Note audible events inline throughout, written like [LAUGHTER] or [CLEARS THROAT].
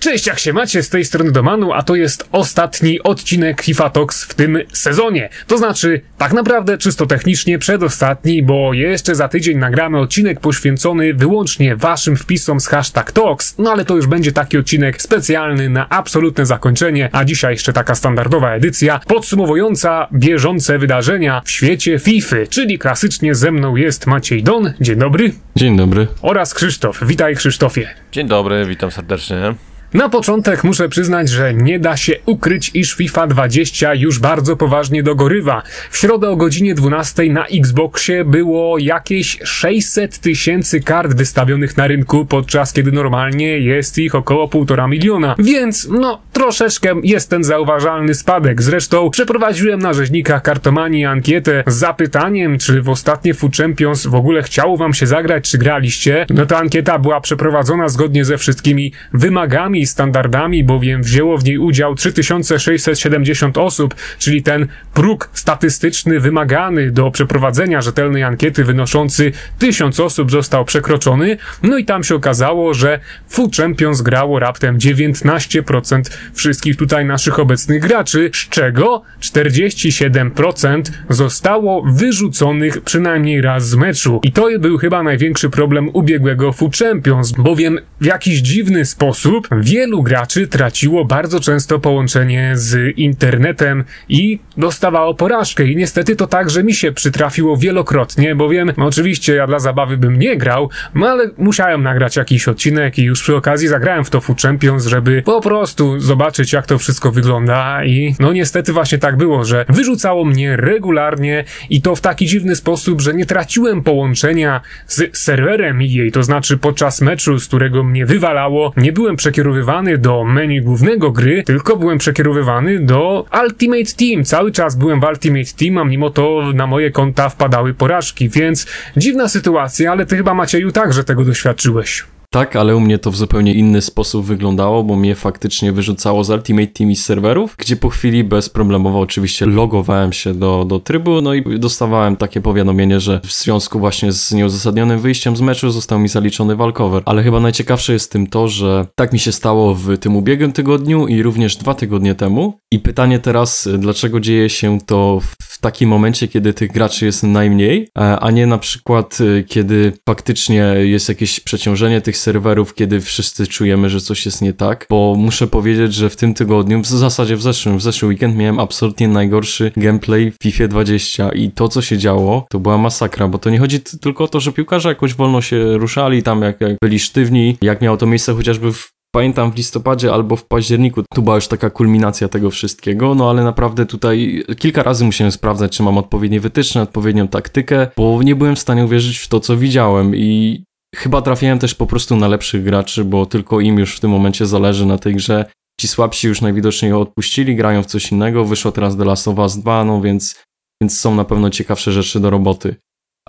Cześć, jak się macie? Z tej strony Domanu, a to jest ostatni odcinek FIFA Talks w tym sezonie. To znaczy, tak naprawdę czysto technicznie przedostatni, bo jeszcze za tydzień nagramy odcinek poświęcony wyłącznie waszym wpisom z hashtag Talks, no ale to już będzie taki odcinek specjalny na absolutne zakończenie, a dzisiaj jeszcze taka standardowa edycja podsumowująca bieżące wydarzenia w świecie FIFA, czyli klasycznie ze mną jest Maciej Don, dzień dobry. Dzień dobry. Oraz Krzysztof, witaj Krzysztofie. Dzień dobry, witam serdecznie. Na początek muszę przyznać, że nie da się ukryć, iż FIFA 20 już bardzo poważnie dogorywa. W środę o godzinie 12 na Xboxie było jakieś 600 tysięcy kart wystawionych na rynku, podczas kiedy normalnie jest ich około 1,5 miliona. Więc, no, troszeczkę jest ten zauważalny spadek. Zresztą przeprowadziłem na rzeźnikach kartomanii ankietę z zapytaniem, czy w ostatnie Food Champions w ogóle chciało wam się zagrać, czy graliście. No ta ankieta była przeprowadzona zgodnie ze wszystkimi wymagami i standardami, bowiem wzięło w niej udział 3670 osób, czyli ten próg statystyczny wymagany do przeprowadzenia rzetelnej ankiety wynoszący 1000 osób został przekroczony. No i tam się okazało, że Food Champions grało raptem 19% wszystkich tutaj naszych obecnych graczy, z czego 47% zostało wyrzuconych przynajmniej raz z meczu. I to był chyba największy problem ubiegłego Food Champions, bowiem w jakiś dziwny sposób wielu graczy traciło bardzo często połączenie z internetem i dostawało porażkę. I niestety to także mi się przytrafiło wielokrotnie, bowiem oczywiście ja dla zabawy bym nie grał, no ale musiałem nagrać jakiś odcinek i już przy okazji zagrałem w to Champions, żeby po prostu zobaczyć jak to wszystko wygląda i no niestety właśnie tak było, że wyrzucało mnie regularnie i to w taki dziwny sposób, że nie traciłem połączenia z serwerem EA, to znaczy podczas meczu, z którego mnie wywalało, nie byłem przekierowywany do menu głównego gry, tylko byłem przekierowywany do Ultimate Team. Cały czas byłem w Ultimate Team, a mimo to na moje konta wpadały porażki, więc dziwna sytuacja, ale ty chyba Macieju także tego doświadczyłeś. Tak, ale u mnie to w zupełnie inny sposób wyglądało, bo mnie faktycznie wyrzucało z Ultimate Team i z serwerów, gdzie po chwili bezproblemowo oczywiście logowałem się do, do trybu, no i dostawałem takie powiadomienie, że w związku właśnie z nieuzasadnionym wyjściem z meczu został mi zaliczony walkover. Ale chyba najciekawsze jest tym to, że tak mi się stało w tym ubiegłym tygodniu i również dwa tygodnie temu. I pytanie teraz, dlaczego dzieje się to w takim momencie, kiedy tych graczy jest najmniej, a nie na przykład kiedy faktycznie jest jakieś przeciążenie tych serwerów, kiedy wszyscy czujemy, że coś jest nie tak, bo muszę powiedzieć, że w tym tygodniu, w zasadzie w zeszłym, w zeszły weekend miałem absolutnie najgorszy gameplay w FIFA 20 i to, co się działo, to była masakra, bo to nie chodzi tylko o to, że piłkarze jakoś wolno się ruszali, tam jak, jak byli sztywni, jak miało to miejsce chociażby w Pamiętam w listopadzie albo w październiku, tu była już taka kulminacja tego wszystkiego, no ale naprawdę tutaj kilka razy musiałem sprawdzać, czy mam odpowiednie wytyczne, odpowiednią taktykę, bo nie byłem w stanie uwierzyć w to, co widziałem i Chyba trafiłem też po prostu na lepszych graczy, bo tylko im już w tym momencie zależy na tej grze. Ci słabsi już najwidoczniej odpuścili, grają w coś innego. Wyszło teraz The Last of Us 2, no więc, więc są na pewno ciekawsze rzeczy do roboty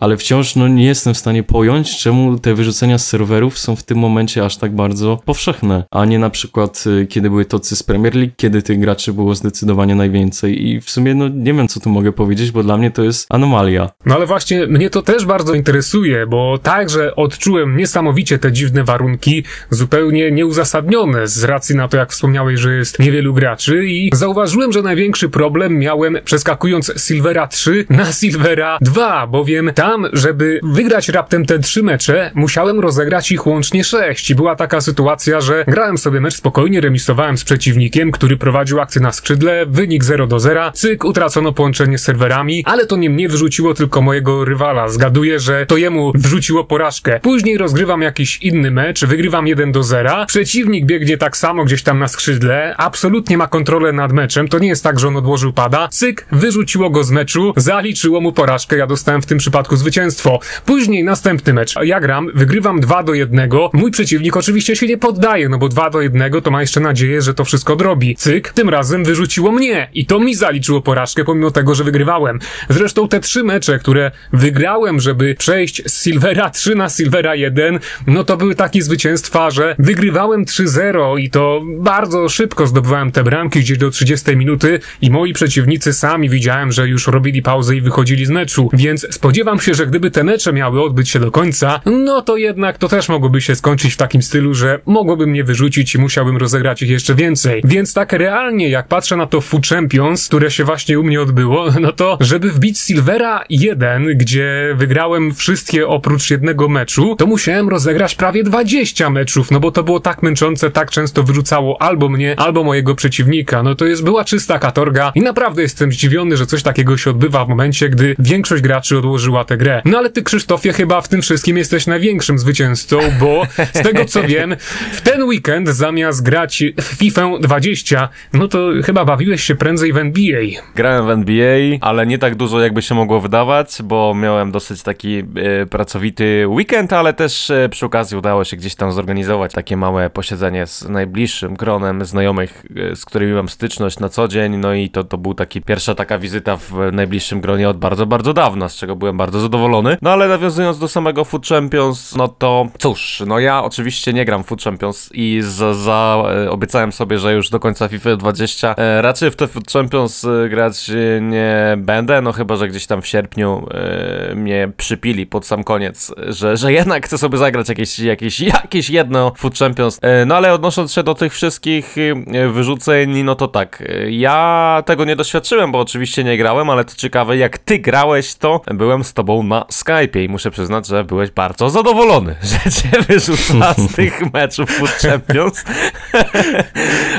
ale wciąż no, nie jestem w stanie pojąć, czemu te wyrzucenia z serwerów są w tym momencie aż tak bardzo powszechne, a nie na przykład y, kiedy były tocy z Premier League, kiedy tych graczy było zdecydowanie najwięcej i w sumie no nie wiem co tu mogę powiedzieć, bo dla mnie to jest anomalia. No ale właśnie mnie to też bardzo interesuje, bo także odczułem niesamowicie te dziwne warunki, zupełnie nieuzasadnione z racji na to, jak wspomniałeś, że jest niewielu graczy i zauważyłem, że największy problem miałem przeskakując Silvera 3 na Silvera 2, bowiem tam, żeby wygrać raptem te trzy mecze, musiałem rozegrać ich łącznie sześć. I była taka sytuacja, że grałem sobie mecz spokojnie, remisowałem z przeciwnikiem, który prowadził akcję na skrzydle, wynik 0 do 0, cyk, utracono połączenie z serwerami, ale to nie mnie wrzuciło, tylko mojego rywala. Zgaduję, że to jemu wrzuciło porażkę. Później rozgrywam jakiś inny mecz, wygrywam 1 do 0, przeciwnik biegnie tak samo gdzieś tam na skrzydle, absolutnie ma kontrolę nad meczem, to nie jest tak, że on odłożył pada, cyk, wyrzuciło go z meczu, zaliczyło mu porażkę, ja dostałem w tym przypadku zwycięstwo. Później następny mecz. Ja gram, wygrywam 2 do 1. Mój przeciwnik oczywiście się nie poddaje, no bo 2 do 1 to ma jeszcze nadzieję, że to wszystko odrobi. Cyk, tym razem wyrzuciło mnie i to mi zaliczyło porażkę, pomimo tego, że wygrywałem. Zresztą te trzy mecze, które wygrałem, żeby przejść z Silvera [LAUGHS] 3 na Silvera 1, no to były takie zwycięstwa, że wygrywałem 3-0 i to bardzo szybko zdobywałem te bramki gdzieś do 30 minuty i moi przeciwnicy sami widziałem, że już robili pauzę i wychodzili z meczu, więc spodziewam się, że gdyby te mecze miały odbyć się do końca, no to jednak to też mogłoby się skończyć w takim stylu, że mogłoby mnie wyrzucić i musiałbym rozegrać ich jeszcze więcej. Więc tak realnie, jak patrzę na to Food Champions, które się właśnie u mnie odbyło, [LAUGHS] no to żeby wbić Silvera 1, gdzie wygrałem wszystkie oprócz jednego meczu, to musiałem rozegrać prawie 20 meczów, no bo to było tak męczące, tak często wyrzucało albo mnie, albo mojego przeciwnika. No to jest była czysta katorga i naprawdę jestem zdziwiony, że coś takiego się odbywa w momencie, gdy większość graczy odłożyła tę grę. No ale ty, Krzysztofie, chyba w tym wszystkim jesteś największym zwycięzcą, bo z tego co wiem, w ten weekend zamiast grać w FIFA 20, no to chyba bawiłeś się prędzej w NBA. Grałem w NBA, ale nie tak dużo jakby się mogło wydawać, bo miałem dosyć taki e, pracowity weekend, ale też e, przy okazji udało się gdzieś tam zorganizować takie małe posiedzenie z najbliższym gronem znajomych, e, z którymi mam styczność na co dzień, no i to, to był taki pierwsza taka wizyta w najbliższym gronie od bardzo, bardzo dawna, z czego byłem bardzo zadowolony. No ale nawiązując do samego Food Champions, no to cóż, no ja oczywiście nie gram Food Champions i za, za e, obiecałem sobie, że już do końca FIFA 20 e, raczej w te Food Champions e, grać nie będę, no chyba, że gdzieś tam w sierpniu e, mnie przypili pod sam koniec, że, że jednak chcę sobie zagrać jakieś, jakieś, jakieś jedno Food Champions. E, no ale odnosząc się do tych wszystkich e, wyrzuceń, no to tak, ja tego nie doświadczyłem, bo oczywiście nie grałem, ale to ciekawe, jak ty grałeś, to byłem z tobą na Skype'ie i muszę przyznać, że byłeś bardzo zadowolony, [LAUGHS] że cię wyrzuca z tych meczów Food Champions. [LAUGHS]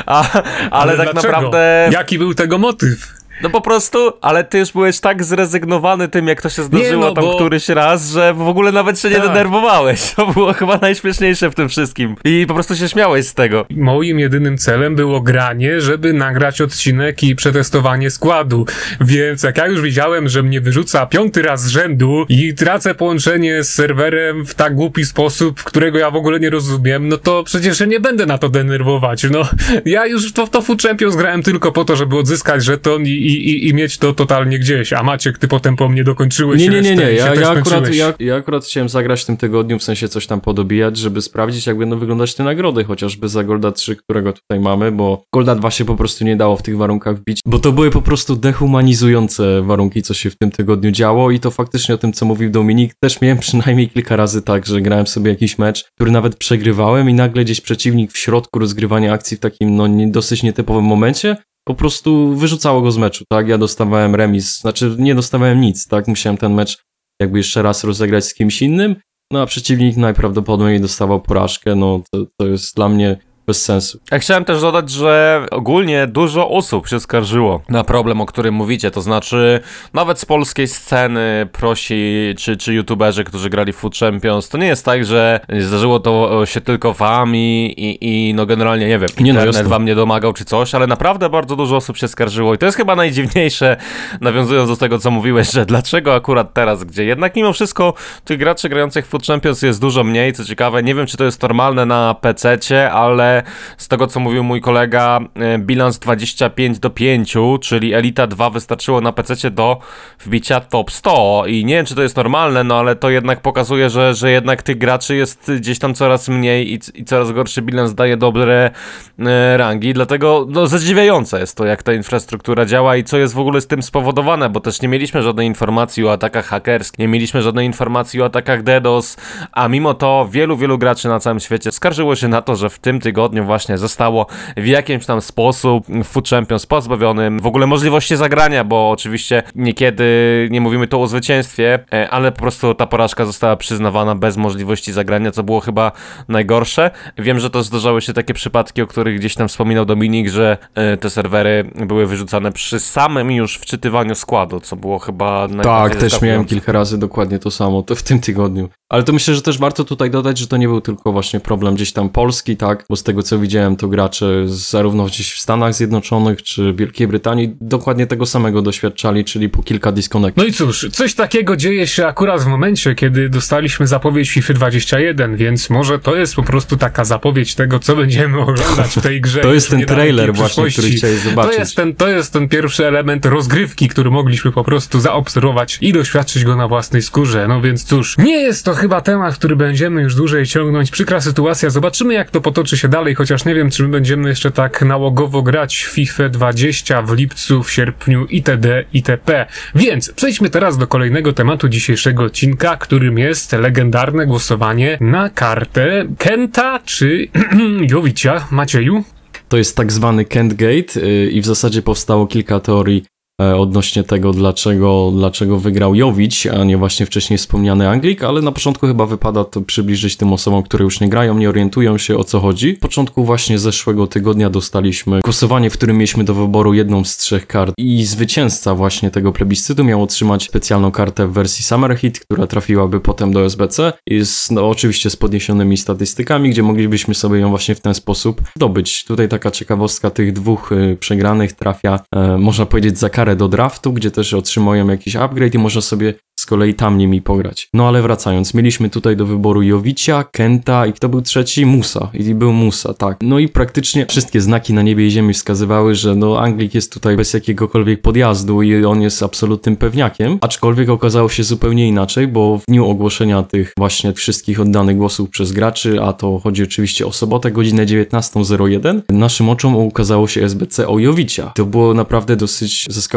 A, ale, Ale tak dlaczego? naprawdę... Jaki był tego motyw? No po prostu, ale ty już byłeś tak zrezygnowany tym, jak to się zdarzyło no, tam bo- któryś raz, że w ogóle nawet się nie Tak. denerwowałeś. To było chyba najśmieszniejsze w tym wszystkim. I po prostu się śmiałeś z tego. Moim jedynym celem było granie, żeby nagrać odcinek i przetestowanie składu. Więc jak ja już widziałem, że mnie wyrzuca piąty raz z rzędu i tracę połączenie z serwerem w tak głupi sposób, którego ja w ogóle nie rozumiem, no to przecież ja nie będę na to denerwować. No, ja już to, to Food Champions grałem tylko po to, żeby odzyskać żeton i, i, i, i mieć to totalnie gdzieś. A Maciek, ty potem po mnie dokończyłeś Nie, nie, nie, nie. Ja, ja, akurat, ja, ja akurat chciałem zagrać w tym tygodniu, w sensie coś tam podobijać, żeby sprawdzić, jak będą wyglądać te nagrody, chociażby za Golda 3, którego tutaj mamy, bo Golda 2 się po prostu nie dało w tych warunkach wbić, bo to były po prostu dehumanizujące warunki, co się w tym tygodniu działo i to faktycznie o tym, co mówił Dominik, też miałem [LAUGHS] przynajmniej kilka razy tak, że grałem sobie jakiś mecz, który nawet przegrywałem i nagle gdzieś przeciwnik w środku rozgrywania akcji w takim, no, nie, dosyć nietypowym momencie po prostu wyrzucało go z meczu, tak? Ja dostawałem remis, znaczy nie dostawałem nic, tak? Musiałem ten mecz jakby jeszcze raz rozegrać z kimś innym, no a przeciwnik najprawdopodobniej dostawał porażkę, no to, to jest dla mnie bez sensu. Ja chciałem też dodać, że ogólnie dużo osób się skarżyło na problem, o którym mówicie, to znaczy nawet z polskiej sceny prosi, czy, czy youtuberzy, którzy grali w Food Champions, to nie jest tak, że zdarzyło to się tylko wam i, i, i no generalnie, nie wiem, Nie, no internet wam nie domagał czy coś, ale naprawdę bardzo dużo osób się skarżyło i to jest chyba najdziwniejsze, nawiązując do tego, co mówiłeś, że dlaczego akurat teraz, gdzie jednak mimo wszystko tych graczy grających w Food Champions jest dużo mniej, co ciekawe, nie wiem, czy to jest normalne na PC-cie, ale z tego, co mówił mój kolega, e, bilans 25 do 5, czyli Elita 2 wystarczyło na PC do wbicia top 100 i nie wiem, czy to jest normalne, no ale to jednak pokazuje, że, że jednak tych graczy jest gdzieś tam coraz mniej i, i coraz gorszy bilans daje dobre e, rangi, dlatego no, zadziwiające jest to, jak ta infrastruktura działa i co jest w ogóle z tym spowodowane, bo też nie mieliśmy żadnej informacji o atakach hakerskich, nie mieliśmy żadnej informacji o atakach DDoS, a mimo to wielu, wielu graczy na całym świecie skarżyło się na to, że w tym tygodniu właśnie zostało w jakimś tam sposób Food Champions pozbawionym w ogóle możliwości zagrania, bo oczywiście niekiedy nie mówimy tu o zwycięstwie, e, ale po prostu ta porażka została przyznawana bez możliwości zagrania, co było chyba najgorsze. Wiem, że to zdarzały się takie przypadki, o których gdzieś tam wspominał Dominik, że e, te serwery były wyrzucane przy samym już wczytywaniu składu, co było chyba Tak, też miałem kilka razy dokładnie to samo, to w tym tygodniu. Ale to myślę, że też warto tutaj dodać, że to nie był tylko właśnie problem gdzieś tam Polski, tak? Bo z tego co widziałem, to gracze zarówno gdzieś w Stanach Zjednoczonych czy Wielkiej Brytanii dokładnie tego samego doświadczali, czyli po kilka disconnect. No i cóż, coś takiego dzieje się akurat w momencie, kiedy dostaliśmy zapowiedź FIFA 21, więc może to jest po prostu taka zapowiedź tego, co będziemy oglądać w tej grze. To jest ten trailer właśnie, który chciałeś zobaczyć. To jest, ten, to jest ten pierwszy element rozgrywki, który mogliśmy po prostu zaobserwować i doświadczyć go na własnej skórze. No więc cóż, nie jest to chyba temat, który będziemy już dłużej ciągnąć. Przykra sytuacja, zobaczymy jak to potoczy się dalej. Dalej, chociaż nie wiem, czy my będziemy jeszcze tak nałogowo grać w FIFA 20 w lipcu, w sierpniu itd. itp. Więc przejdźmy teraz do kolejnego tematu dzisiejszego odcinka, którym jest legendarne głosowanie na kartę Kenta czy [CLEARS THROAT] Jowicia. Macieju? To jest tak zwany Kent Gate y, i w zasadzie powstało kilka teorii odnośnie tego, dlaczego, dlaczego wygrał Jowić, a nie właśnie wcześniej wspomniany Anglik, ale na początku chyba wypada to przybliżyć tym osobom, które już nie grają, nie orientują się o co chodzi. W początku właśnie zeszłego tygodnia dostaliśmy głosowanie, w którym mieliśmy do wyboru jedną z trzech kart i zwycięzca właśnie tego plebiscytu miał otrzymać specjalną kartę w wersji Summer Hit, która trafiłaby potem do SBC i z, no, oczywiście z podniesionymi statystykami, gdzie moglibyśmy sobie ją właśnie w ten sposób zdobyć. Tutaj taka ciekawostka tych dwóch y, przegranych trafia, e, można powiedzieć, za karę do draftu, gdzie też otrzymują jakiś upgrade i można sobie z kolei tam nimi pograć. No ale wracając, mieliśmy tutaj do wyboru Jowicia, Kenta i kto był trzeci? Musa. I był Musa, tak. No i praktycznie wszystkie znaki na niebie i ziemi wskazywały, że no Anglik jest tutaj bez jakiegokolwiek podjazdu i on jest absolutnym pewniakiem, aczkolwiek okazało się zupełnie inaczej, bo w dniu ogłoszenia tych właśnie wszystkich oddanych głosów przez graczy, a to chodzi oczywiście o sobotę, godzinę 19.01, naszym oczom ukazało się SBC o Jowicia. To było naprawdę dosyć zaskakujące,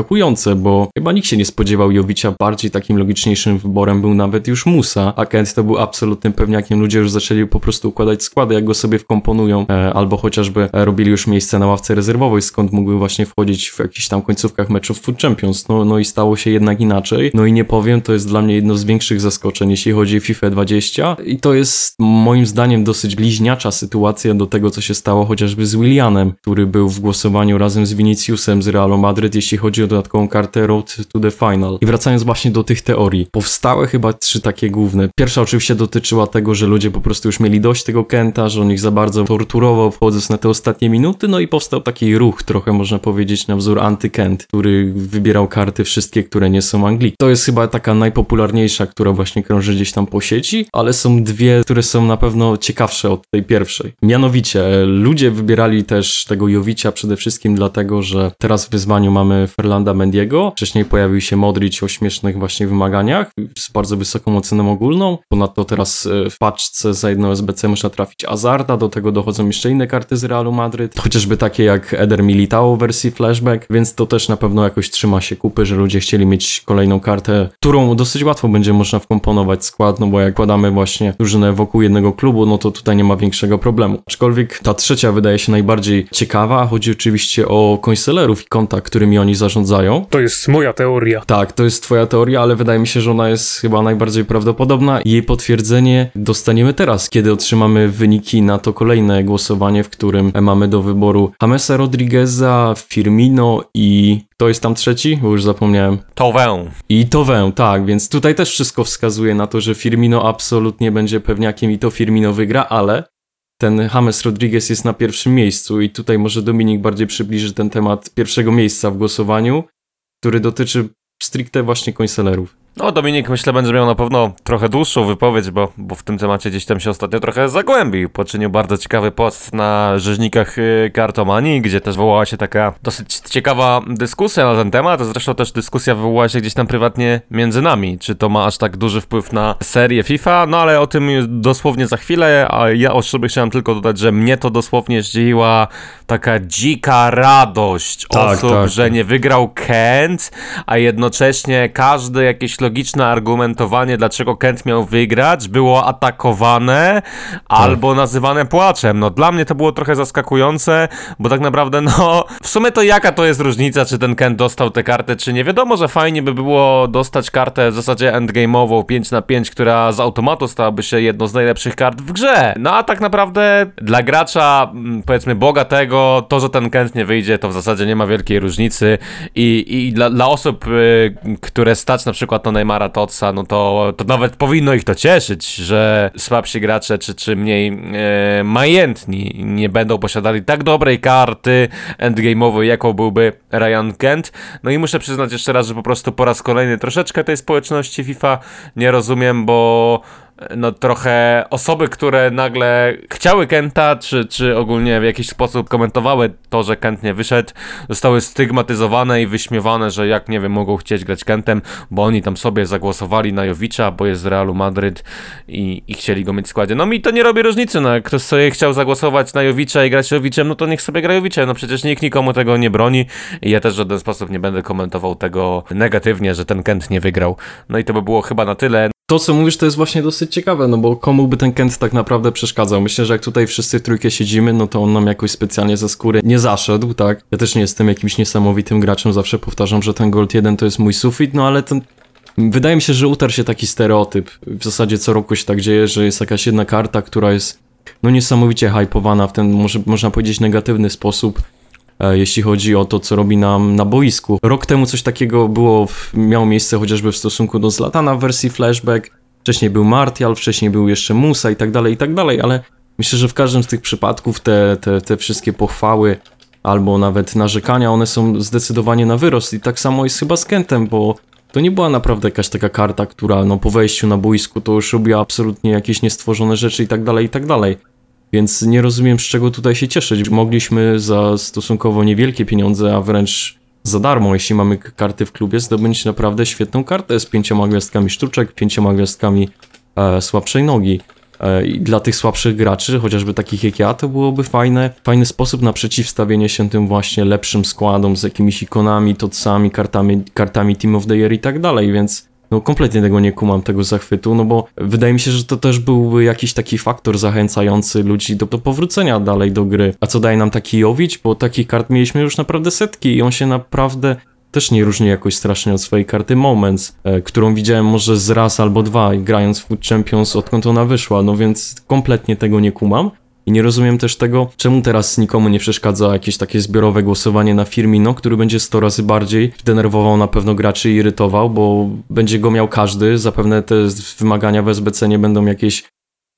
bo chyba nikt się nie spodziewał Jowicia bardziej takim logiczniejszym wyborem był nawet już Musa, a Kent to był absolutnym pewniakiem. Ludzie już zaczęli po prostu układać składy, jak go sobie wkomponują, e, albo chociażby e, robili już miejsce na ławce rezerwowej, skąd mógłby właśnie wchodzić w jakichś tam końcówkach meczów Food Champions. No, no i stało się jednak inaczej. No i nie powiem, to jest dla mnie jedno z większych zaskoczeń, jeśli chodzi o FIFA 20 i to jest moim zdaniem dosyć bliźniacza sytuacja do tego, co się stało chociażby z Willianem, który był w głosowaniu razem z Viniciusem z Realu Madryt, jeśli chodzi o dodatkową kartę Road to the Final. I wracając właśnie do tych teorii. Powstały chyba trzy takie główne. Pierwsza oczywiście dotyczyła tego, że ludzie po prostu już mieli dość tego Kenta, że on ich za bardzo torturował wchodząc na te ostatnie minuty, no i powstał taki ruch, trochę można powiedzieć na wzór anty-Kent, który wybierał karty wszystkie, które nie są Anglik. To jest chyba taka najpopularniejsza, która właśnie krąży gdzieś tam po sieci, ale są dwie, które są na pewno ciekawsze od tej pierwszej. Mianowicie, ludzie wybierali też tego Jowicia przede wszystkim dlatego, że teraz w wyzwaniu mamy Ferlanda Mendiego, wcześniej pojawił się Modric o śmiesznych właśnie wymaganiach z bardzo wysoką oceną ogólną. Ponadto teraz e, w paczce za jedno SBC można trafić Azarda, do tego dochodzą jeszcze inne karty z Realu Madryt, chociażby takie jak Eder Militao w wersji flashback, więc to też na pewno jakoś trzyma się kupy, że ludzie chcieli mieć kolejną kartę, którą dosyć łatwo będzie można wkomponować skład, no bo jak kładamy właśnie drużynę wokół jednego klubu, no to tutaj nie ma większego problemu. Aczkolwiek ta trzecia wydaje się najbardziej ciekawa, chodzi oczywiście o konselerów i konta, którymi oni zarządzają. To jest moja teoria. Tak, to jest twoja teoria, ale wydaje mi się, że ona jest chyba najbardziej prawdopodobna. Jej potwierdzenie dostaniemy teraz, kiedy otrzymamy wyniki na to kolejne głosowanie, w którym mamy do wyboru Jamesa Rodrigueza, Firmino i to jest tam trzeci? Bo już zapomniałem. Towę. I Towę, tak, więc tutaj też wszystko wskazuje na to, że Firmino absolutnie będzie pewniakiem i to Firmino wygra, ale ten James Rodriguez jest na pierwszym miejscu i tutaj może Dominik bardziej przybliży ten temat pierwszego miejsca w głosowaniu, który dotyczy stricte właśnie końselerów. No, Dominik myślę będzie miał na pewno trochę dłuższą wypowiedź, bo, bo w tym temacie gdzieś tam się ostatnio trochę zagłębił. Poczynił bardzo ciekawy post na rzeźnikach y, kartomanii, gdzie też wywołała się taka dosyć ciekawa dyskusja na ten temat. Zresztą też dyskusja wywołała się gdzieś tam prywatnie między nami. Czy to ma aż tak duży wpływ na serię FIFA? No ale o tym dosłownie za chwilę, a ja o sobie chciałem tylko dodać, że mnie to dosłownie zdziwiła taka dzika radość tak, osób, tak. że nie wygrał Kent, a jednocześnie każdy jakieś logiczne argumentowanie, dlaczego Kent miał wygrać, było atakowane tak. albo nazywane płaczem. No dla mnie to było trochę zaskakujące, bo tak naprawdę no w sumie to jaka to jest różnica, czy ten Kent dostał tę kartę, czy nie. Wiadomo, że fajnie by było dostać kartę w zasadzie endgame'ową 5 na 5, która z automatu stałaby się jedną z najlepszych kart w grze. No a tak naprawdę dla gracza mm, powiedzmy bogatego, to, że ten Kent nie wyjdzie, to w zasadzie nie ma wielkiej różnicy i, i dla, dla osób, y, które stać na przykład na Neymara Totsa, no to, to nawet powinno ich to cieszyć, że słabsi gracze czy, czy mniej e, majętni nie będą posiadali tak dobrej karty endgame'owej, jaką byłby Ryan Kent. No i muszę przyznać jeszcze raz, że po prostu po raz kolejny troszeczkę tej społeczności FIFA nie rozumiem, bo no trochę osoby, które nagle chciały Kenta, czy, czy ogólnie w jakiś sposób komentowały to, że Kent nie wyszedł, zostały stygmatyzowane i wyśmiewane, że jak, nie wiem, mogą chcieć grać Kentem, bo oni tam sobie zagłosowali na Jowicza, bo jest z Realu Madryt i, i chcieli go mieć w składzie. No mi to nie robi różnicy, no jak ktoś sobie chciał zagłosować na Jowicza i grać Jowiczem, no to niech sobie gra Jowiczem, no przecież nikt nikomu tego nie broni i ja też w żaden sposób nie będę komentował tego negatywnie, że ten Kent nie wygrał. No i to by było chyba na tyle. To, co mówisz, to jest właśnie dosyć ciekawe, no bo komu by ten Kent tak naprawdę przeszkadzał? Myślę, że jak tutaj wszyscy trójkę siedzimy, no to on nam jakoś specjalnie ze skóry nie zaszedł, tak? Ja też nie jestem jakimś niesamowitym graczem, zawsze powtarzam, że ten Gold 1 to jest mój sufit, no ale ten... Wydaje mi się, że utarł się taki stereotyp. W zasadzie co roku się tak dzieje, że jest jakaś jedna karta, która jest no niesamowicie hypowana w ten, może, można powiedzieć, negatywny sposób jeśli chodzi o to, co robi nam na boisku. Rok temu coś takiego było, miało miejsce chociażby w stosunku do Zlatana w wersji flashback, wcześniej był Martial, wcześniej był jeszcze Musa i tak dalej, i tak dalej, ale myślę, że w każdym z tych przypadków te, te, te wszystkie pochwały albo nawet narzekania, one są zdecydowanie na wyrost i tak samo jest chyba z Kentem, bo to nie była naprawdę jakaś taka karta, która no po wejściu na boisku to już robiła absolutnie jakieś niestworzone rzeczy i tak dalej, i tak dalej. Więc nie rozumiem, z czego tutaj się cieszyć. Mogliśmy za stosunkowo niewielkie pieniądze, a wręcz za darmo, jeśli mamy karty w klubie, zdobyć naprawdę świetną kartę z pięcioma gwiazdkami sztuczek, pięcioma gwiazdkami e, słabszej nogi. E, I dla tych słabszych graczy, chociażby takich jak ja, to byłoby fajne, fajny sposób na przeciwstawienie się tym właśnie lepszym składom z jakimiś ikonami, tocami, kartami, kartami Team of the Year i tak dalej, więc no kompletnie tego nie kumam, tego zachwytu, no bo wydaje mi się, że to też byłby jakiś taki faktor zachęcający ludzi do, do powrócenia dalej do gry. A co daje nam taki Jowić? Bo takich kart mieliśmy już naprawdę setki i on się naprawdę też nie różni jakoś strasznie od swojej karty Moments, e, którą widziałem może z raz albo dwa grając w Food Champions odkąd ona wyszła, no więc kompletnie tego nie kumam. I nie rozumiem też tego, czemu teraz nikomu nie przeszkadza jakieś takie zbiorowe głosowanie na Firmino, który będzie 100 razy bardziej denerwował na pewno graczy i irytował, bo będzie go miał każdy. Zapewne te wymagania w SBC nie będą jakieś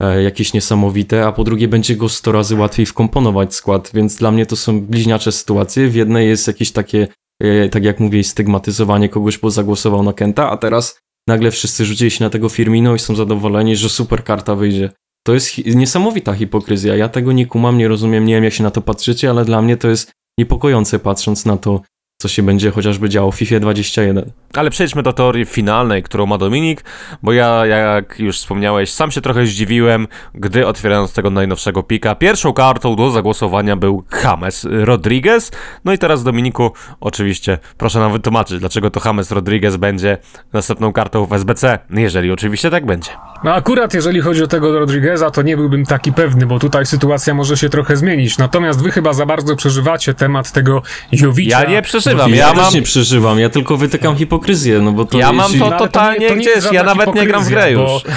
e, jakieś niesamowite, a po drugie będzie go 100 razy łatwiej wkomponować skład, więc dla mnie to są bliźniacze sytuacje. W jednej jest jakieś takie, e, tak jak mówię, stygmatyzowanie kogoś, bo zagłosował na Kenta, a teraz nagle wszyscy rzucili się na tego Firmino i są zadowoleni, że super karta wyjdzie. To jest niesamowita hipokryzja. Ja tego nie kumam, nie rozumiem, nie wiem jak się na to patrzycie, ale dla mnie to jest niepokojące patrząc na to, co się będzie chociażby działo w FIFA 21. Ale przejdźmy do teorii finalnej, którą ma Dominik, bo ja, jak już wspomniałeś, sam się trochę zdziwiłem, gdy otwierając tego najnowszego pika, pierwszą kartą do zagłosowania był James Rodriguez. No i teraz Dominiku, oczywiście, proszę nam wytłumaczyć, dlaczego to James Rodriguez będzie następną kartą w SBC, jeżeli oczywiście tak będzie. No akurat jeżeli chodzi o tego Rodrigueza, to nie byłbym taki pewny, bo tutaj sytuacja może się trochę zmienić. Natomiast wy chyba za bardzo przeżywacie temat tego Jowicza. Ja nie przeżywam, ja, ja mam... też nie przeżywam, ja tylko wytykam hipokryzję, no bo to Ja mam jeśli... to No, ale totalnie to nie- to nie jest gdzieś, ja nawet nie gram w grę już. bo [LAUGHS]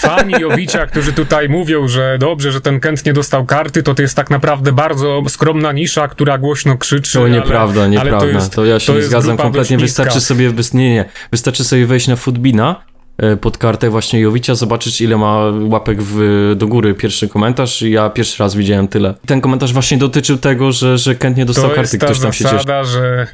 Fani Jowicza, którzy tutaj mówią, że dobrze, że ten Kent nie dostał karty, to to jest tak naprawdę bardzo skromna nisza, która głośno krzyczy. To ale- nieprawda, ale nieprawda. To, jest- ja się to nie zgadzam kompletnie. Wystarczy sobie, nie, nie, wystarczy sobie wejść na Footbina pod kartę właśnie Jowicia, zobaczyć ile ma łapek w, do góry pierwszy komentarz i ja pierwszy raz widziałem tyle. Ten komentarz właśnie dotyczył tego, że, że Kent nie dostał To karty, jest ta ktoś tam się cieszy. zasada, że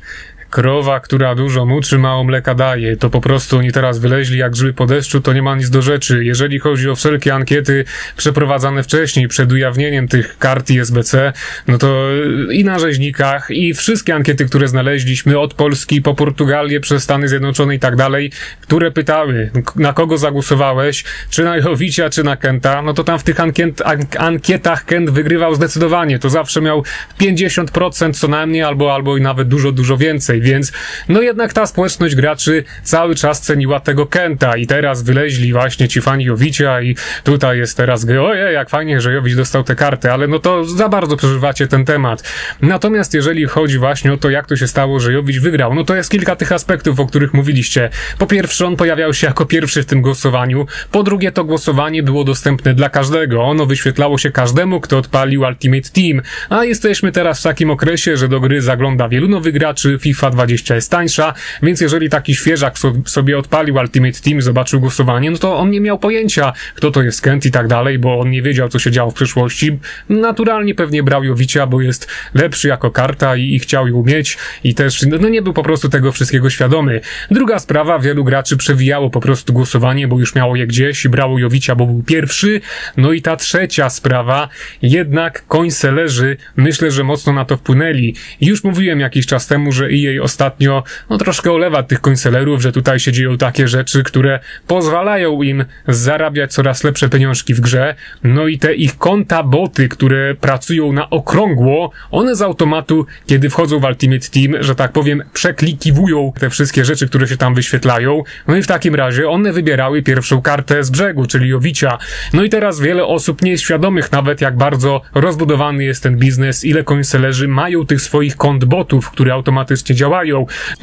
krowa, która dużo muczy, mało mleka daje. To po prostu oni teraz wyleźli jak grzyby po deszczu, to nie ma nic do rzeczy. Jeżeli chodzi o wszelkie ankiety przeprowadzane wcześniej, przed ujawnieniem tych kart ISBC, no to i na rzeźnikach, i wszystkie ankiety, które znaleźliśmy, od Polski po Portugalię, przez Stany Zjednoczone i tak dalej, które pytały, na kogo zagłosowałeś, czy na Jowicia, czy na Kenta, no to tam w tych ankiet, an, ankietach Kent wygrywał zdecydowanie. To zawsze miał 50% co najmniej, albo, albo i nawet dużo, dużo więcej, więc no jednak ta społeczność graczy cały czas ceniła tego Kenta. I teraz wyleźli właśnie ci fani Jowicia i tutaj jest teraz gry, ojej, jak fajnie, że Jowic dostał te karty, ale no to za bardzo przeżywacie ten temat. Natomiast jeżeli chodzi właśnie o to, jak to się stało, że Jowic wygrał, no to jest kilka tych aspektów, o których mówiliście. Po pierwsze, on pojawiał się jako pierwszy w tym głosowaniu, po drugie, to głosowanie było dostępne dla każdego, ono wyświetlało się każdemu, kto odpalił Ultimate Team, a jesteśmy teraz w takim okresie, że do gry zagląda wielu nowych graczy, FIFA 20 jest tańsza, więc jeżeli taki świeżak sobie odpalił Ultimate Team zobaczył głosowanie, no to on nie miał pojęcia, kto to jest Kent i tak dalej, bo on nie wiedział, co się działo w przyszłości. Naturalnie pewnie brał Jowicia, bo jest lepszy jako karta i, i chciał ją mieć i też no, no nie był po prostu tego wszystkiego świadomy. Druga sprawa, wielu graczy przewijało po prostu głosowanie, bo już miało je gdzieś i brało Jowicia, bo był pierwszy. No i ta trzecia sprawa, jednak końselerzy myślę, że mocno na to wpłynęli. Już mówiłem jakiś czas temu, że EA ostatnio no troszkę olewa tych końselerów, że tutaj się dzieją takie rzeczy, które pozwalają im zarabiać coraz lepsze pieniążki w grze. No i te ich konta boty, które pracują na okrągło, one z automatu, kiedy wchodzą w Ultimate Team, że tak powiem, przeklikiwują te wszystkie rzeczy, które się tam wyświetlają. No i w takim razie one wybierały pierwszą kartę z brzegu, czyli Jowicia. No i teraz wiele osób nie jest świadomych nawet, jak bardzo rozbudowany jest ten biznes, ile końselerzy mają tych swoich kont botów, które automatycznie działają.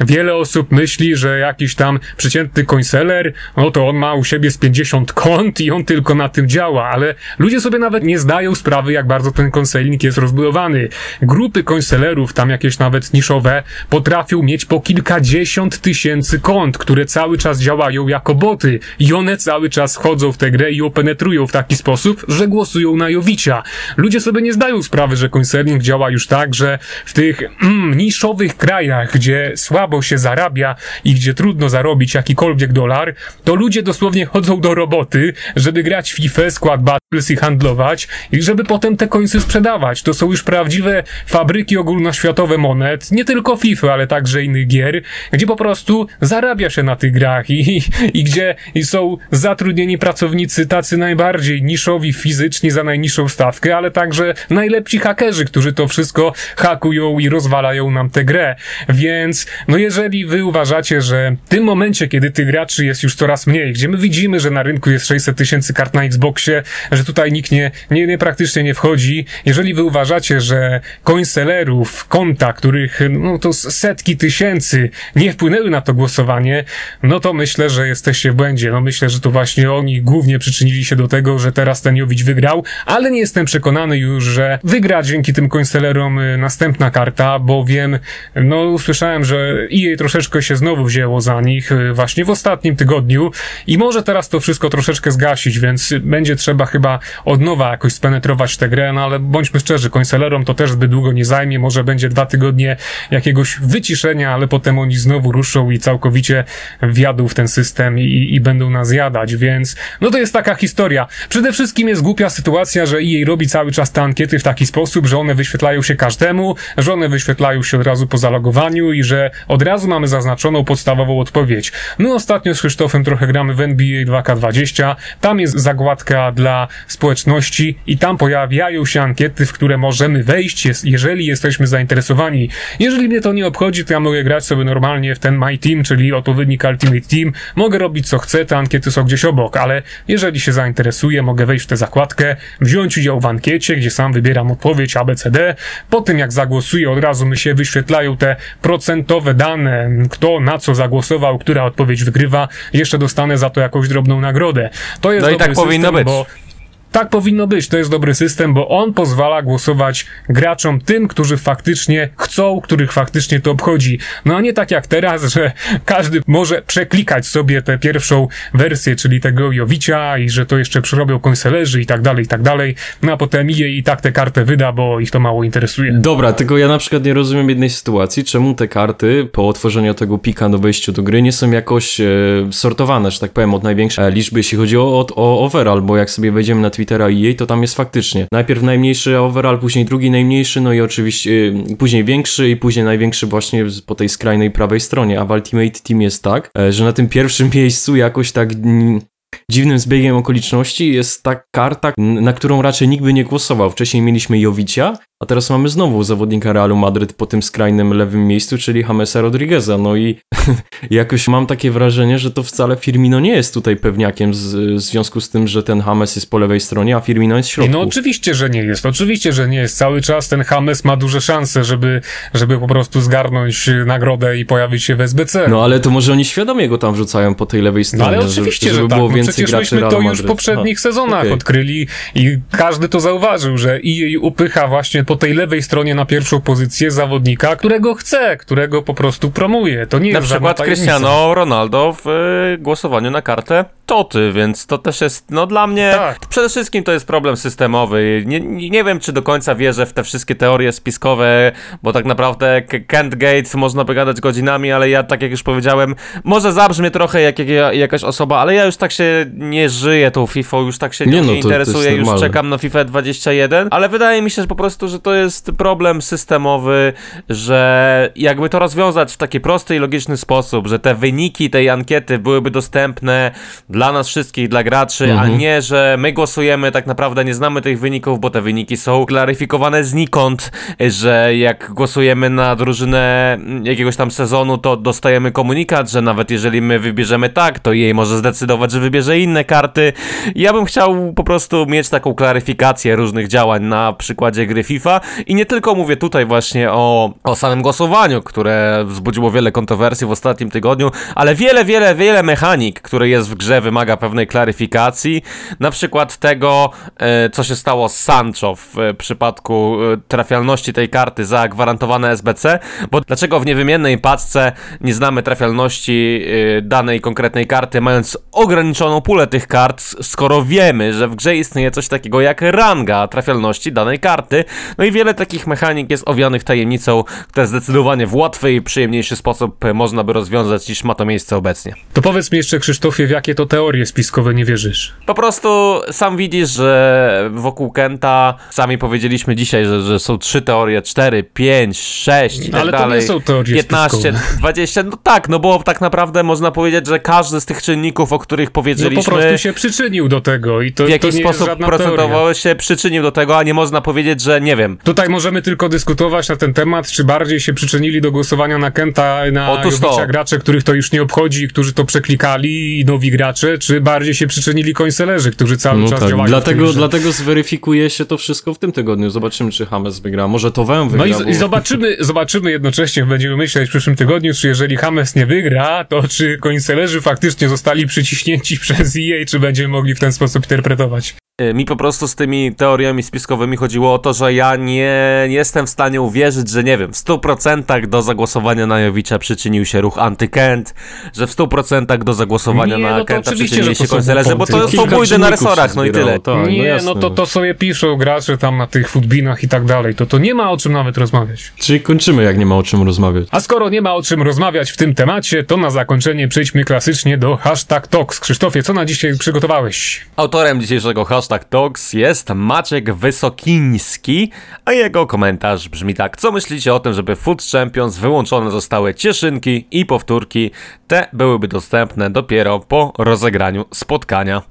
Wiele osób myśli, że jakiś tam przeciętny końseler, no to on ma u siebie z 50 kont i on tylko na tym działa, ale ludzie sobie nawet nie zdają sprawy, jak bardzo ten konselnik jest rozbudowany. Grupy końselerów, tam jakieś nawet niszowe, potrafią mieć po kilkadziesiąt tysięcy kont, które cały czas działają jako boty i one cały czas wchodzą w tę grę i ją penetrują w taki sposób, że głosują na Jowicia. Ludzie sobie nie zdają sprawy, że konserning działa już tak, że w tych mm, [CLEARS THROAT] niszowych krajach, gdzie słabo się zarabia i gdzie trudno zarobić jakikolwiek dolar, to ludzie dosłownie chodzą do roboty, żeby grać FIFA, skład i handlować i żeby potem te końce sprzedawać. To są już prawdziwe fabryki ogólnoświatowe monet, nie tylko FIFA, ale także innych gier, gdzie po prostu zarabia się na tych grach i, i gdzie są zatrudnieni pracownicy tacy najbardziej niszowi fizycznie za najniższą stawkę, ale także najlepsi hakerzy, którzy to wszystko hakują i rozwalają nam tę grę. Więc, no jeżeli wy uważacie, że w tym momencie, kiedy tych graczy jest już coraz mniej, gdzie my widzimy, że na rynku jest 600 tysięcy kart na Xboxie, że tutaj nikt nie, nie, nie praktycznie nie wchodzi, jeżeli wy uważacie, że coinsellerów, konta, których, no to setki tysięcy nie wpłynęły na to głosowanie, no to myślę, że jesteście w błędzie. No myślę, że to właśnie oni głównie przyczynili się do tego, że teraz ten Jowicz wygrał, ale nie jestem przekonany już, że wygra dzięki tym coinsellerom y, następna karta, bo wiem, no usłyszałem, że EA troszeczkę się znowu wzięło za nich y, właśnie w ostatnim tygodniu i może teraz to wszystko troszeczkę zgasić, więc będzie trzeba chyba od nowa jakoś spenetrować tę grę, no ale bądźmy szczerzy, coinsellerom to też zbyt długo nie zajmie, może będzie dwa tygodnie jakiegoś wyciszenia, ale potem oni znowu ruszą i całkowicie wjadą w ten system i, i będą nas jadać, więc no to jest taka historia. Przede wszystkim jest głupia sytuacja, że EA robi cały czas te ankiety w taki sposób, że one wyświetlają się każdemu, że one wyświetlają się od razu po zalogowaniu i że od razu mamy zaznaczoną podstawową odpowiedź. My ostatnio z Krzysztofem trochę gramy w NBA 2K20, tam jest zagładka dla społeczności i tam pojawiają się ankiety, w które możemy wejść, jeżeli jesteśmy zainteresowani. Jeżeli mnie to nie obchodzi, to ja mogę grać sobie normalnie w ten My Team, czyli odpowiednik Ultimate Team, mogę robić co chcę, te ankiety są gdzieś obok, ale jeżeli się zainteresuję, mogę wejść w tę zakładkę, wziąć udział w ankiecie, gdzie sam wybieram odpowiedź ABCD. Po tym jak zagłosuję, od razu mi się wyświetlają te procentowe dane, kto na co zagłosował, która odpowiedź wygrywa. Jeszcze dostanę za to jakąś drobną nagrodę. To jest no i tak system, powinno być. Bo tak powinno być, to jest dobry system, bo on pozwala głosować graczom tym, którzy faktycznie chcą, których faktycznie to obchodzi. No a nie tak jak teraz, że każdy może przeklikać sobie tę pierwszą wersję, czyli tego Jowicia i że to jeszcze przerobią konselerzy i tak dalej, i tak dalej. No a potem je i tak tę kartę wyda, bo ich to mało interesuje. Dobra, tylko ja na przykład nie rozumiem jednej sytuacji, czemu te karty po otworzeniu tego pika do wejściu do gry nie są jakoś e, sortowane, że tak powiem, od największej liczby, jeśli chodzi o, o overall, bo jak sobie wejdziemy na Twittera i jej, to tam jest faktycznie najpierw najmniejszy overall, później drugi najmniejszy, no i oczywiście yy, później większy i później największy właśnie po tej skrajnej prawej stronie, a w Ultimate Team jest tak, e, że na tym pierwszym [LAUGHS] miejscu jakoś tak dziwnym zbiegiem okoliczności jest ta karta, na którą raczej nikt by nie głosował. Wcześniej mieliśmy Jowicia, a teraz mamy znowu zawodnika Realu Madryt po tym skrajnym lewym miejscu, czyli Jamesa Rodrigueza. No i [LAUGHS] jakoś mam takie wrażenie, że to wcale Firmino nie jest tutaj pewniakiem z, w związku z tym, że ten James jest po lewej stronie, a Firmino jest w środku. No oczywiście, że nie jest. Oczywiście, że nie jest. Cały czas ten James ma duże szanse, żeby, żeby po prostu zgarnąć nagrodę i pojawić się w SBC. No ale to może oni świadomie go tam wrzucają po tej lewej stronie, no, ale oczywiście, żeby, żeby że tak. było no, więcej przecież graczy myśmy to już w poprzednich no. sezonach okay. odkryli i każdy to zauważył, że EA upycha właśnie po tej lewej stronie na pierwszą pozycję zawodnika, którego chce, którego po prostu promuje. To nie Na jest przykład żadna tajemnica. Cristiano Ronaldo w y, głosowaniu na kartę Toty, więc to też jest, no dla mnie, Tak. przede wszystkim to jest problem systemowy. Nie, nie, nie wiem, czy do końca wierzę w te wszystkie teorie spiskowe, bo tak naprawdę Kent Gate można by gadać godzinami, ale ja, tak jak już powiedziałem, może zabrzmie trochę jak, jak jakaś osoba, ale ja już tak się nie żyję tą FIFA, już tak się Nie, nie, no, to- to interesuję, już czekam na FIFA 21, ale wydaje mi się, że po prostu, że to jest problem systemowy, że jakby to rozwiązać w taki prosty i logiczny sposób, że te wyniki tej ankiety byłyby dostępne dla nas wszystkich, dla graczy, a Mhm. nie, że my głosujemy, tak naprawdę nie znamy tych wyników, bo te wyniki są klaryfikowane znikąd, że jak głosujemy na drużynę jakiegoś tam sezonu, to dostajemy komunikat, że nawet jeżeli my wybierzemy tak, to jej może zdecydować, że wybierze inne karty. Ja bym chciał po prostu mieć taką klaryfikację różnych działań na przykładzie gry FIFA i nie tylko mówię tutaj właśnie o, o samym głosowaniu, które wzbudziło wiele kontrowersji w ostatnim tygodniu, ale wiele, wiele, wiele mechanik, które jest w grze wymaga pewnej klaryfikacji, na przykład tego, e, co się stało z Sancho w e, przypadku e, trafialności tej karty za gwarantowane SBC, bo dlaczego w niewymiennej paczce nie znamy trafialności danej konkretnej karty, mając ograniczoną pulę tych kart, skoro wiemy, że w grze istnieje coś takiego jak ranga trafialności danej karty, no i wiele takich mechanik jest owianych tajemnicą, które zdecydowanie w łatwy i przyjemniejszy sposób e, można by rozwiązać niż ma to miejsce obecnie. To powiedz mi jeszcze, Krzysztofie, w jakie to teorie spiskowe nie wierzysz? Po prostu sam widzisz, że wokół Kenta sami powiedzieliśmy dzisiaj, że, że są trzy teorie, cztery, pięć, sześć i tak Ale to nie są teorie 15, spiskowe. 20, no tak, no bo tak naprawdę można powiedzieć, że każdy z tych czynników, o których No powiedzieliśmy, po prostu się przyczynił do tego i to, w to jakiś jest sposób żadna teoria. procentowo się przyczynił do tego, a nie można powiedzieć, że nie wiem. Tutaj możemy tylko dyskutować na ten temat, czy bardziej się przyczynili do głosowania na Kenta, na. Jowicza gracze, których to już nie obchodzi, którzy to przeklikali i nowi gracze, czy bardziej się przyczynili końselerzy, którzy cały No czas tak, działają w dlatego, dlatego zweryfikuje się to wszystko w tym tygodniu. Zobaczymy, czy James wygra. Może to Wem wygra. No i, bo... i zobaczymy, zobaczymy jednocześnie, będziemy myśleć w przyszłym tygodniu, czy jeżeli James nie wygra, to czy końcelerzy faktycznie zostali przyciśnięci [LAUGHS] przez EA, czy będziemy mogli w ten sposób interpretować. Y, Mi po prostu z tymi teoriami spiskowymi chodziło o to, że ja nie, nie jestem w stanie uwierzyć, że nie wiem, w 100% do zagłosowania na Jowicza przyczynił się ruch antykent, że w 100% do zagłosowania Nie, na no Kenta to się są końcelerze, bo to są bójdy na resorach, no i tyle. Tak, no nie, jasne. no to, to sobie piszą gracze tam na tych footbinach i tak dalej, to to nie ma o czym nawet rozmawiać. Czyli kończymy, jak nie ma o czym rozmawiać. A skoro nie ma o czym rozmawiać w tym temacie, to na zakończenie przejdźmy klasycznie do hashtag Talks. Krzysztofie, co na dzisiaj przygotowałeś? Autorem dzisiejszego hashtag Talks jest Maciek Wysokiński, a jego komentarz brzmi tak. Co myślicie o tym, żeby Food Champions wyłączone zostały cieszynki i powtórki? Te byłyby dostępne dopiero po rozegraniu spotkania.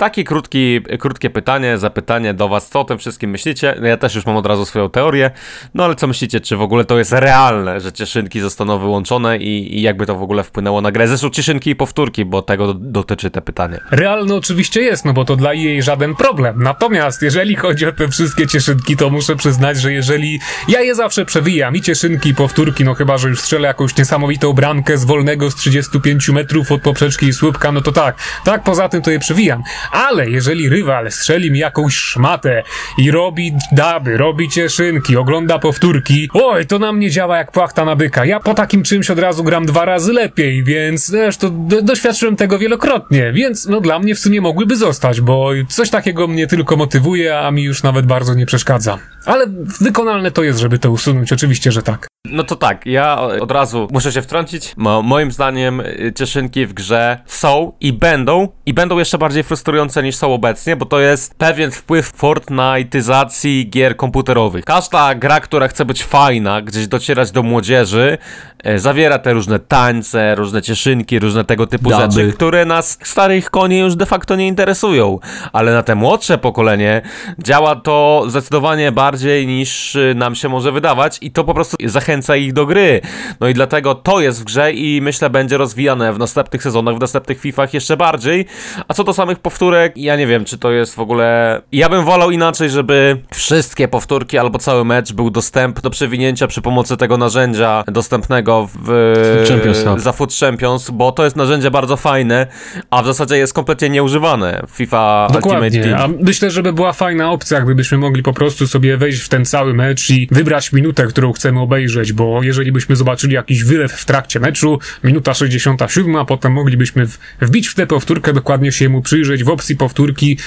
Takie krótki, krótkie pytanie, zapytanie do was, co o tym wszystkim myślicie? No Ja też już mam od razu swoją teorię, no ale co myślicie, czy w ogóle to jest realne, że cieszynki zostaną wyłączone i, i jakby to w ogóle wpłynęło na grę? Zresztą cieszynki i powtórki, bo tego dotyczy te pytanie. Realne oczywiście jest, no bo to dla jej żaden problem. Natomiast jeżeli chodzi o te wszystkie cieszynki, to muszę przyznać, że jeżeli ja je zawsze przewijam i cieszynki i powtórki, no chyba, że już strzelę jakąś niesamowitą bramkę z wolnego z 35 metrów od poprzeczki i słupka, no to tak. Tak, poza tym to je przewijam. Ale jeżeli rywal strzeli mi jakąś szmatę i robi daby, robi cieszynki, ogląda powtórki, oj, to na mnie działa jak płachta na byka. Ja po takim czymś od razu gram dwa razy lepiej, więc wiesz, to do, doświadczyłem tego wielokrotnie, więc no dla mnie w sumie mogłyby zostać, bo coś takiego mnie tylko motywuje, a mi już nawet bardzo nie przeszkadza. Ale wykonalne to jest, żeby to usunąć, oczywiście, że tak. No to tak, ja od razu muszę się wtrącić. Mo, moim zdaniem y, cieszynki w grze są i będą, i będą jeszcze bardziej frustrujące niż są obecnie, bo to jest pewien wpływ Fortnite'yzacji gier komputerowych. Każda gra, która chce być fajna, gdzieś docierać do młodzieży, e, zawiera te różne tańce, różne cieszynki, różne tego typu Daby. rzeczy, które nas starych koni już de facto nie interesują. Ale na te młodsze pokolenie działa to zdecydowanie bardziej niż y, nam się może wydawać i to po prostu zachęca zachęca ich do gry. No i dlatego to jest w grze i myślę będzie rozwijane w następnych sezonach, w następnych FIFAch jeszcze bardziej. A co do samych powtórek, ja nie wiem, czy to jest w ogóle... Ja bym wolał inaczej, żeby wszystkie powtórki albo cały mecz był dostępny do przewinięcia przy pomocy tego narzędzia dostępnego w... Champions Hub. za Food Champions, bo to jest narzędzie bardzo fajne, a w zasadzie jest kompletnie nieużywane w FIFA Ultimate Dokładnie, Team. a myślę, żeby była fajna opcja, gdybyśmy mogli po prostu sobie wejść w ten cały mecz i wybrać minutę, którą chcemy obejrzeć, bo jeżeli byśmy zobaczyli jakiś wylew w trakcie meczu, minuta 67, a potem moglibyśmy wbić w tę powtórkę, dokładnie się mu przyjrzeć w opcji powtórki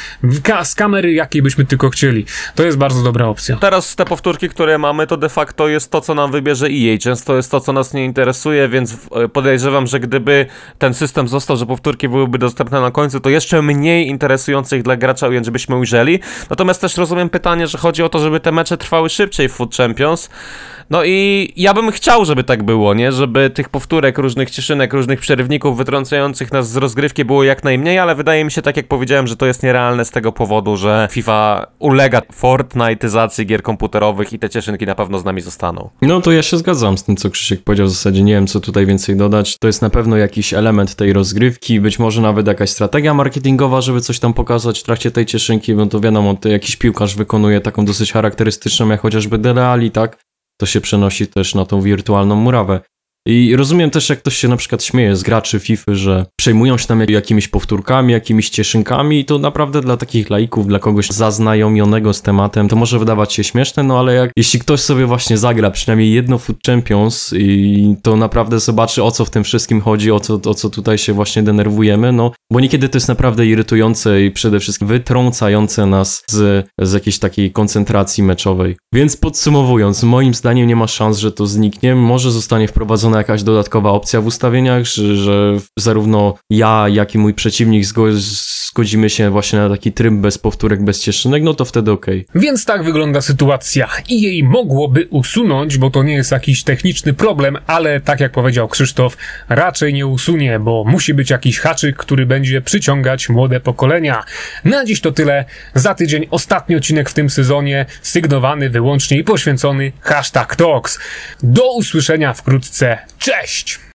z kamery, jakiej byśmy tylko chcieli. To jest bardzo dobra opcja. Teraz te powtórki, które mamy, to de facto jest to, co nam wybierze EA. Często jest to, co nas nie interesuje, więc e, podejrzewam, że gdyby ten system został, że powtórki byłyby dostępne na końcu, to jeszcze mniej interesujących dla gracza ujęć byśmy ujrzeli. Natomiast też rozumiem pytanie, że chodzi o to, żeby te mecze trwały szybciej w Food Champions. No i ja bym chciał, żeby tak było, nie? Żeby tych powtórek, różnych cieszynek, różnych przerywników wytrącających nas z rozgrywki było jak najmniej, ale wydaje mi się, tak jak powiedziałem, że to jest nierealne z tego powodu, że FIFA ulega Fortnite'yzacji gier komputerowych i te cieszynki na pewno z nami zostaną. No to ja się zgadzam z tym, co Krzysiek powiedział. W zasadzie nie wiem, co tutaj więcej dodać. To jest na pewno jakiś element tej rozgrywki, być może nawet jakaś strategia marketingowa, żeby coś tam pokazać w trakcie tej cieszynki, bo to wiadomo, to jakiś piłkarz wykonuje taką dosyć charakterystyczną, jak chociażby Dele Alli, tak? To się przenosi też na tą wirtualną murawę. I rozumiem też, jak ktoś się na przykład śmieje z graczy FIFA, że przejmują się tam jak- jakimiś powtórkami, jakimiś cieszynkami i to naprawdę dla takich laików, dla kogoś zaznajomionego z tematem, to może wydawać się śmieszne, no ale jak, jeśli ktoś sobie właśnie zagra przynajmniej jedno Food Champions i to naprawdę zobaczy o co w tym wszystkim chodzi, o co, o co tutaj się właśnie denerwujemy, no bo niekiedy to jest naprawdę irytujące i przede wszystkim wytrącające nas z, z jakiejś takiej koncentracji meczowej. Więc podsumowując, moim zdaniem nie ma szans, że to zniknie. Może zostanie wprowadzona jakaś dodatkowa opcja w ustawieniach, że, że zarówno ja, jak i mój przeciwnik zgo zgodzimy się właśnie na taki tryb bez powtórek, bez cieszynek, no to wtedy okej. Więc tak wygląda sytuacja. I jej mogłoby usunąć, bo to nie jest jakiś techniczny problem, ale tak jak powiedział Krzysztof, raczej nie usunie, bo musi być jakiś haczyk, który będzie przyciągać młode pokolenia. Na dziś to tyle. Za tydzień ostatni odcinek w tym sezonie, sygnowany wyłącznie i poświęcony hashtag Talks. Do usłyszenia wkrótce. Cześć!